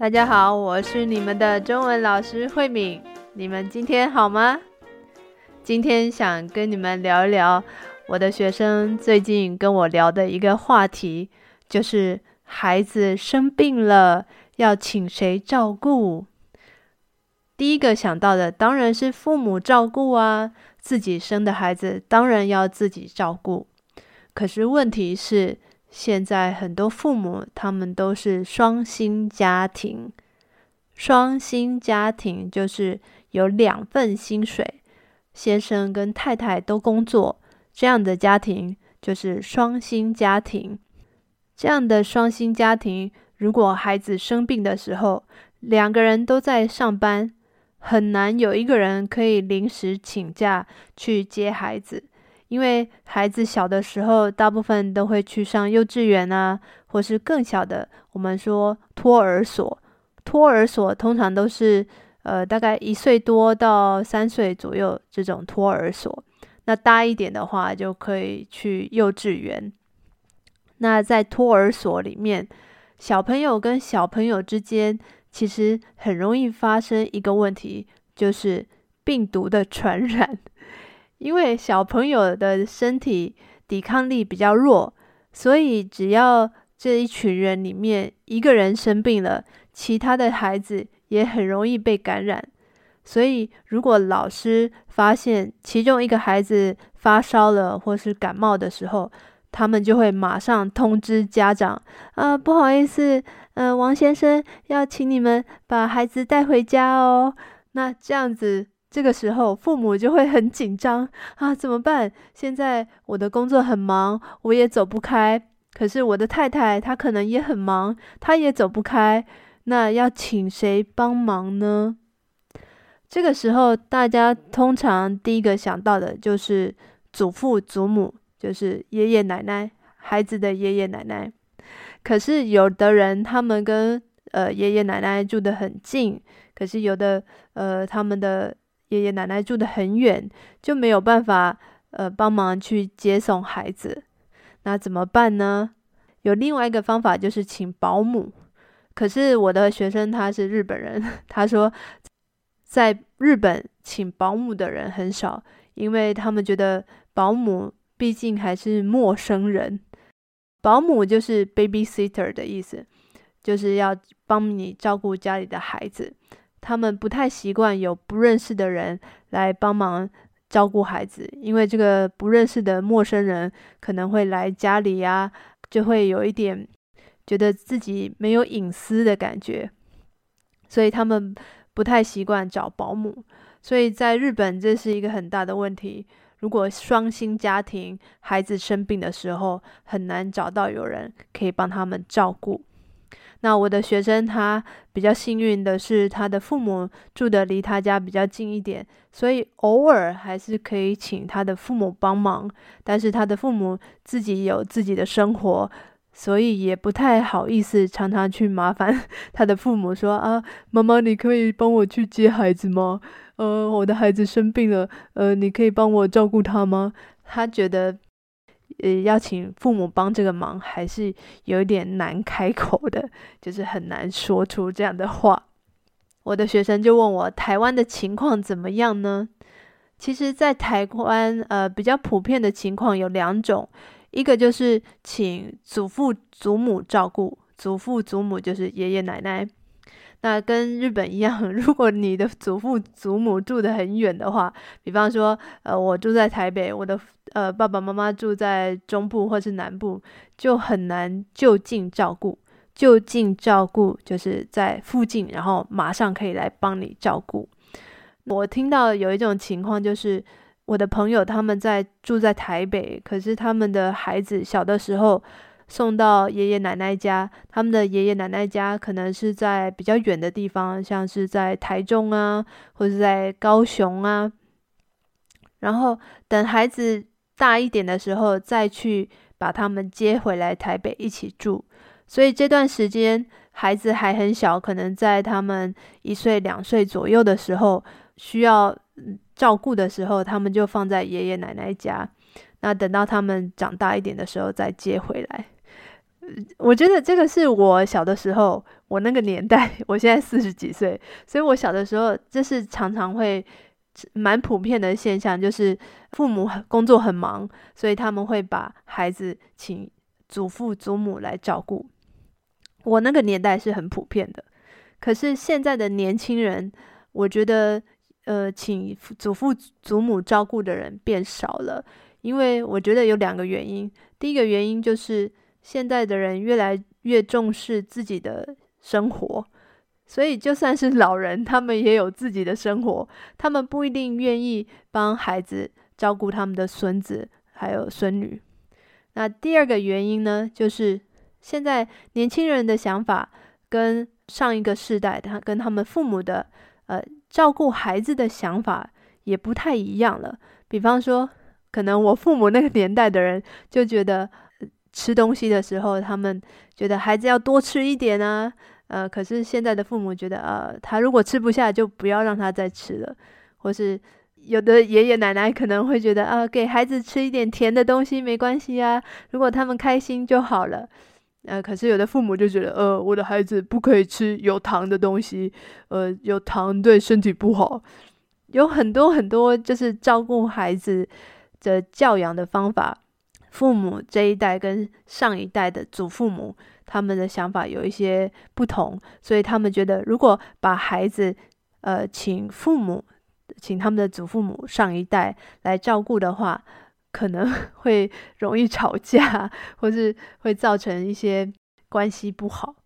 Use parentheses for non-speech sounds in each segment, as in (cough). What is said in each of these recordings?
大家好，我是你们的中文老师慧敏。你们今天好吗？今天想跟你们聊一聊我的学生最近跟我聊的一个话题，就是孩子生病了要请谁照顾？第一个想到的当然是父母照顾啊，自己生的孩子当然要自己照顾。可是问题是，现在很多父母，他们都是双薪家庭。双薪家庭就是有两份薪水，先生跟太太都工作，这样的家庭就是双薪家庭。这样的双薪家庭，如果孩子生病的时候，两个人都在上班，很难有一个人可以临时请假去接孩子。因为孩子小的时候，大部分都会去上幼稚园啊，或是更小的，我们说托儿所。托儿所通常都是呃大概一岁多到三岁左右这种托儿所。那大一点的话，就可以去幼稚园。那在托儿所里面，小朋友跟小朋友之间，其实很容易发生一个问题，就是病毒的传染。因为小朋友的身体抵抗力比较弱，所以只要这一群人里面一个人生病了，其他的孩子也很容易被感染。所以，如果老师发现其中一个孩子发烧了或是感冒的时候，他们就会马上通知家长：“啊、不好意思，呃，王先生要请你们把孩子带回家哦。”那这样子。这个时候，父母就会很紧张啊，怎么办？现在我的工作很忙，我也走不开。可是我的太太她可能也很忙，她也走不开。那要请谁帮忙呢？这个时候，大家通常第一个想到的就是祖父祖母，就是爷爷奶奶，孩子的爷爷奶奶。可是有的人他们跟呃爷爷奶奶住得很近，可是有的呃他们的。爷爷奶奶住得很远，就没有办法呃帮忙去接送孩子，那怎么办呢？有另外一个方法，就是请保姆。可是我的学生他是日本人，(laughs) 他说在日本请保姆的人很少，因为他们觉得保姆毕竟还是陌生人。保姆就是 babysitter 的意思，就是要帮你照顾家里的孩子。他们不太习惯有不认识的人来帮忙照顾孩子，因为这个不认识的陌生人可能会来家里呀，就会有一点觉得自己没有隐私的感觉，所以他们不太习惯找保姆。所以在日本，这是一个很大的问题。如果双薪家庭孩子生病的时候，很难找到有人可以帮他们照顾。那我的学生他比较幸运的是，他的父母住的离他家比较近一点，所以偶尔还是可以请他的父母帮忙。但是他的父母自己有自己的生活，所以也不太好意思常常去麻烦 (laughs) 他的父母说啊，妈妈，你可以帮我去接孩子吗？呃，我的孩子生病了，呃，你可以帮我照顾他吗？他觉得。呃，要请父母帮这个忙，还是有点难开口的，就是很难说出这样的话。我的学生就问我，台湾的情况怎么样呢？其实，在台湾，呃，比较普遍的情况有两种，一个就是请祖父祖母照顾，祖父祖母就是爷爷奶奶。那跟日本一样，(laughs) 如果你的祖父祖母住得很远的话，比方说，呃，我住在台北，我的呃爸爸妈妈住在中部或是南部，就很难就近照顾。就近照顾就是在附近，然后马上可以来帮你照顾。我听到有一种情况，就是我的朋友他们在住在台北，可是他们的孩子小的时候。送到爷爷奶奶家，他们的爷爷奶奶家可能是在比较远的地方，像是在台中啊，或者是在高雄啊。然后等孩子大一点的时候，再去把他们接回来台北一起住。所以这段时间孩子还很小，可能在他们一岁两岁左右的时候，需要照顾的时候，他们就放在爷爷奶奶家。那等到他们长大一点的时候，再接回来。我觉得这个是我小的时候，我那个年代，(laughs) 我现在四十几岁，所以我小的时候，这是常常会蛮普遍的现象，就是父母工作很忙，所以他们会把孩子请祖父祖母来照顾。我那个年代是很普遍的，可是现在的年轻人，我觉得，呃，请祖父祖母照顾的人变少了，因为我觉得有两个原因。第一个原因就是现在的人越来越重视自己的生活，所以就算是老人，他们也有自己的生活，他们不一定愿意帮孩子照顾他们的孙子还有孙女。那第二个原因呢，就是现在年轻人的想法跟上一个世代，他跟他们父母的呃照顾孩子的想法也不太一样了。比方说。可能我父母那个年代的人就觉得吃东西的时候，他们觉得孩子要多吃一点啊，呃，可是现在的父母觉得，呃，他如果吃不下，就不要让他再吃了，或是有的爷爷奶奶可能会觉得，啊，给孩子吃一点甜的东西没关系啊，如果他们开心就好了，呃，可是有的父母就觉得，呃，我的孩子不可以吃有糖的东西，呃，有糖对身体不好，有很多很多就是照顾孩子。的教养的方法，父母这一代跟上一代的祖父母，他们的想法有一些不同，所以他们觉得，如果把孩子，呃，请父母，请他们的祖父母上一代来照顾的话，可能会容易吵架，(laughs) 或是会造成一些关系不好。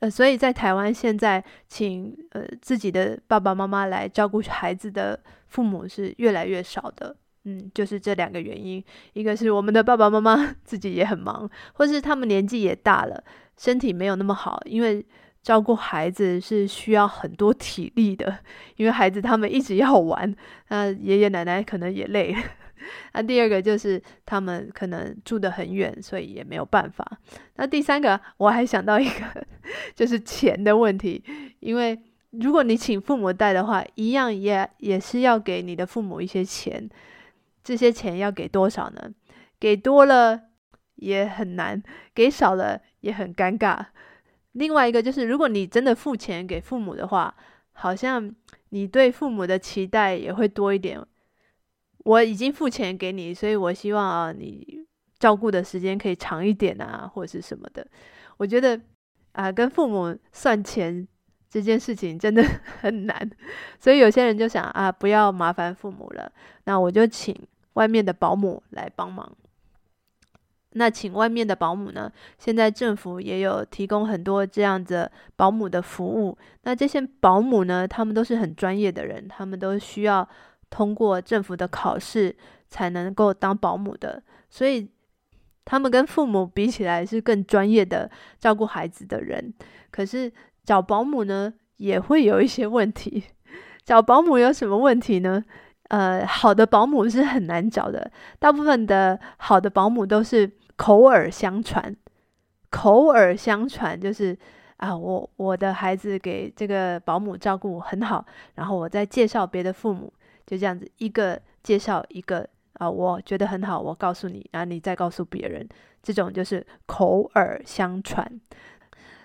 呃，所以在台湾现在，请呃自己的爸爸妈妈来照顾孩子的父母是越来越少的。嗯，就是这两个原因，一个是我们的爸爸妈妈 (laughs) 自己也很忙，或是他们年纪也大了，身体没有那么好，因为照顾孩子是需要很多体力的，因为孩子他们一直要玩，那爷爷奶奶可能也累。那第二个就是他们可能住得很远，所以也没有办法。那第三个我还想到一个，就是钱的问题，因为如果你请父母带的话，一样也也是要给你的父母一些钱。这些钱要给多少呢？给多了也很难，给少了也很尴尬。另外一个就是，如果你真的付钱给父母的话，好像你对父母的期待也会多一点。我已经付钱给你，所以我希望啊，你照顾的时间可以长一点啊，或者是什么的。我觉得啊，跟父母算钱这件事情真的 (laughs) 很难，所以有些人就想啊，不要麻烦父母了，那我就请。外面的保姆来帮忙。那请外面的保姆呢？现在政府也有提供很多这样子保姆的服务。那这些保姆呢，他们都是很专业的人，他们都需要通过政府的考试才能够当保姆的。所以他们跟父母比起来是更专业的照顾孩子的人。可是找保姆呢，也会有一些问题。(laughs) 找保姆有什么问题呢？呃，好的保姆是很难找的。大部分的好的保姆都是口耳相传，口耳相传就是啊，我我的孩子给这个保姆照顾很好，然后我再介绍别的父母，就这样子一个介绍一个啊，我觉得很好，我告诉你，然后你再告诉别人，这种就是口耳相传。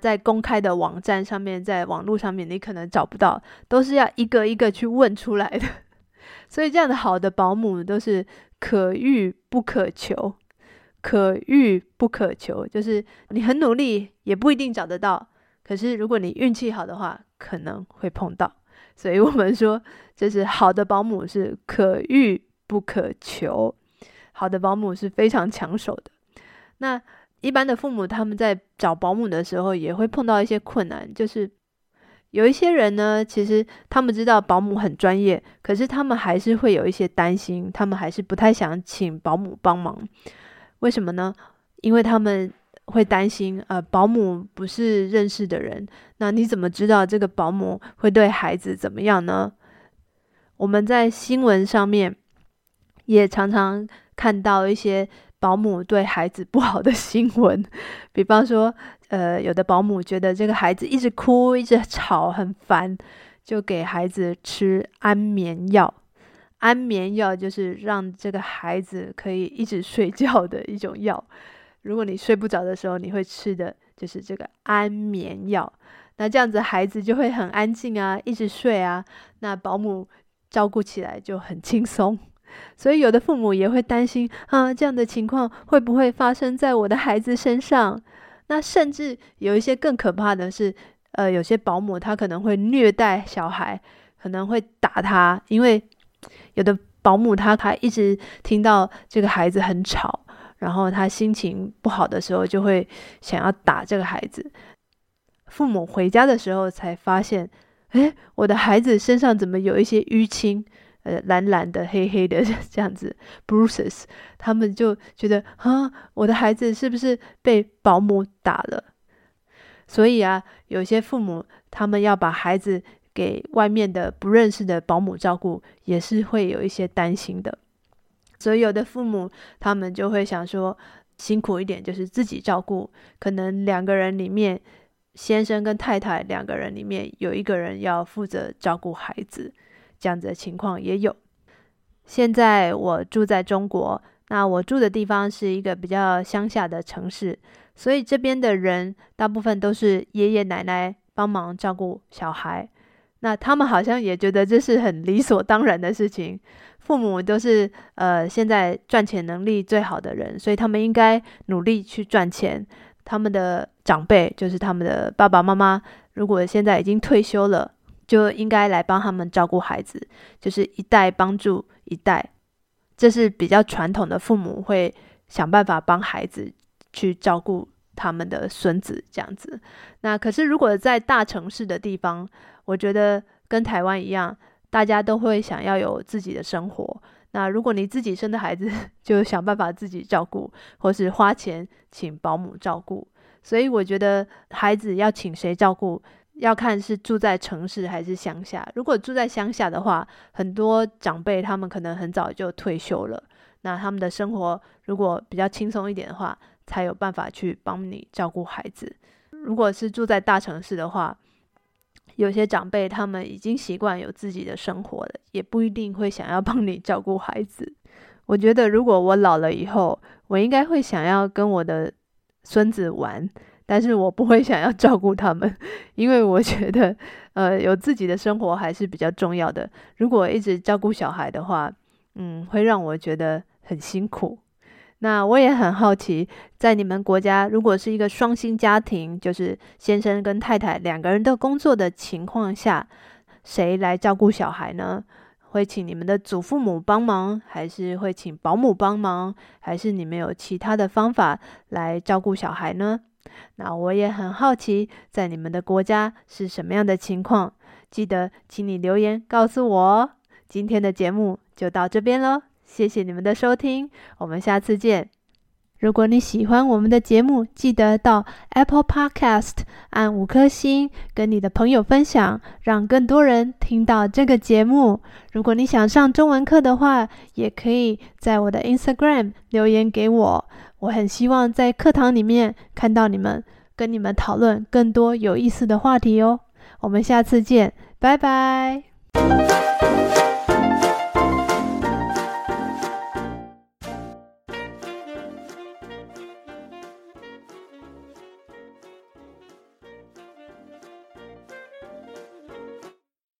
在公开的网站上面，在网络上面，你可能找不到，都是要一个一个去问出来的。(laughs) 所以，这样的好的保姆都是可遇不可求，可遇不可求，就是你很努力也不一定找得到。可是，如果你运气好的话，可能会碰到。所以我们说，就是好的保姆是可遇不可求，好的保姆是非常抢手的。那一般的父母他们在找保姆的时候，也会碰到一些困难，就是。有一些人呢，其实他们知道保姆很专业，可是他们还是会有一些担心，他们还是不太想请保姆帮忙。为什么呢？因为他们会担心，呃，保姆不是认识的人，那你怎么知道这个保姆会对孩子怎么样呢？我们在新闻上面也常常看到一些保姆对孩子不好的新闻，比方说。呃，有的保姆觉得这个孩子一直哭、一直吵，很烦，就给孩子吃安眠药。安眠药就是让这个孩子可以一直睡觉的一种药。如果你睡不着的时候，你会吃的就是这个安眠药。那这样子孩子就会很安静啊，一直睡啊，那保姆照顾起来就很轻松。所以有的父母也会担心啊，这样的情况会不会发生在我的孩子身上？那甚至有一些更可怕的是，呃，有些保姆他可能会虐待小孩，可能会打他，因为有的保姆他他一直听到这个孩子很吵，然后他心情不好的时候就会想要打这个孩子。父母回家的时候才发现，诶，我的孩子身上怎么有一些淤青？呃，蓝蓝的、黑黑的 (laughs) 这样子，bruises，他们就觉得啊，我的孩子是不是被保姆打了？所以啊，有些父母他们要把孩子给外面的不认识的保姆照顾，也是会有一些担心的。所以有的父母他们就会想说，辛苦一点就是自己照顾，可能两个人里面，先生跟太太两个人里面有一个人要负责照顾孩子。这样子的情况也有。现在我住在中国，那我住的地方是一个比较乡下的城市，所以这边的人大部分都是爷爷奶奶帮忙照顾小孩。那他们好像也觉得这是很理所当然的事情。父母都是呃现在赚钱能力最好的人，所以他们应该努力去赚钱。他们的长辈就是他们的爸爸妈妈，如果现在已经退休了。就应该来帮他们照顾孩子，就是一代帮助一代，这是比较传统的父母会想办法帮孩子去照顾他们的孙子这样子。那可是如果在大城市的地方，我觉得跟台湾一样，大家都会想要有自己的生活。那如果你自己生的孩子，(laughs) 就想办法自己照顾，或是花钱请保姆照顾。所以我觉得孩子要请谁照顾，要看是住在城市还是乡下。如果住在乡下的话，很多长辈他们可能很早就退休了，那他们的生活如果比较轻松一点的话，才有办法去帮你照顾孩子。如果是住在大城市的话，有些长辈他们已经习惯有自己的生活了，也不一定会想要帮你照顾孩子。我觉得如果我老了以后，我应该会想要跟我的孙子玩。但是我不会想要照顾他们，因为我觉得，呃，有自己的生活还是比较重要的。如果一直照顾小孩的话，嗯，会让我觉得很辛苦。那我也很好奇，在你们国家，如果是一个双薪家庭，就是先生跟太太两个人都工作的情况下，谁来照顾小孩呢？会请你们的祖父母帮忙，还是会请保姆帮忙，还是你们有其他的方法来照顾小孩呢？那我也很好奇，在你们的国家是什么样的情况？记得请你留言告诉我哦。今天的节目就到这边喽，谢谢你们的收听，我们下次见。如果你喜欢我们的节目，记得到 Apple Podcast 按五颗星，跟你的朋友分享，让更多人听到这个节目。如果你想上中文课的话，也可以在我的 Instagram 留言给我。我很希望在课堂里面看到你们，跟你们讨论更多有意思的话题哦。我们下次见，拜拜。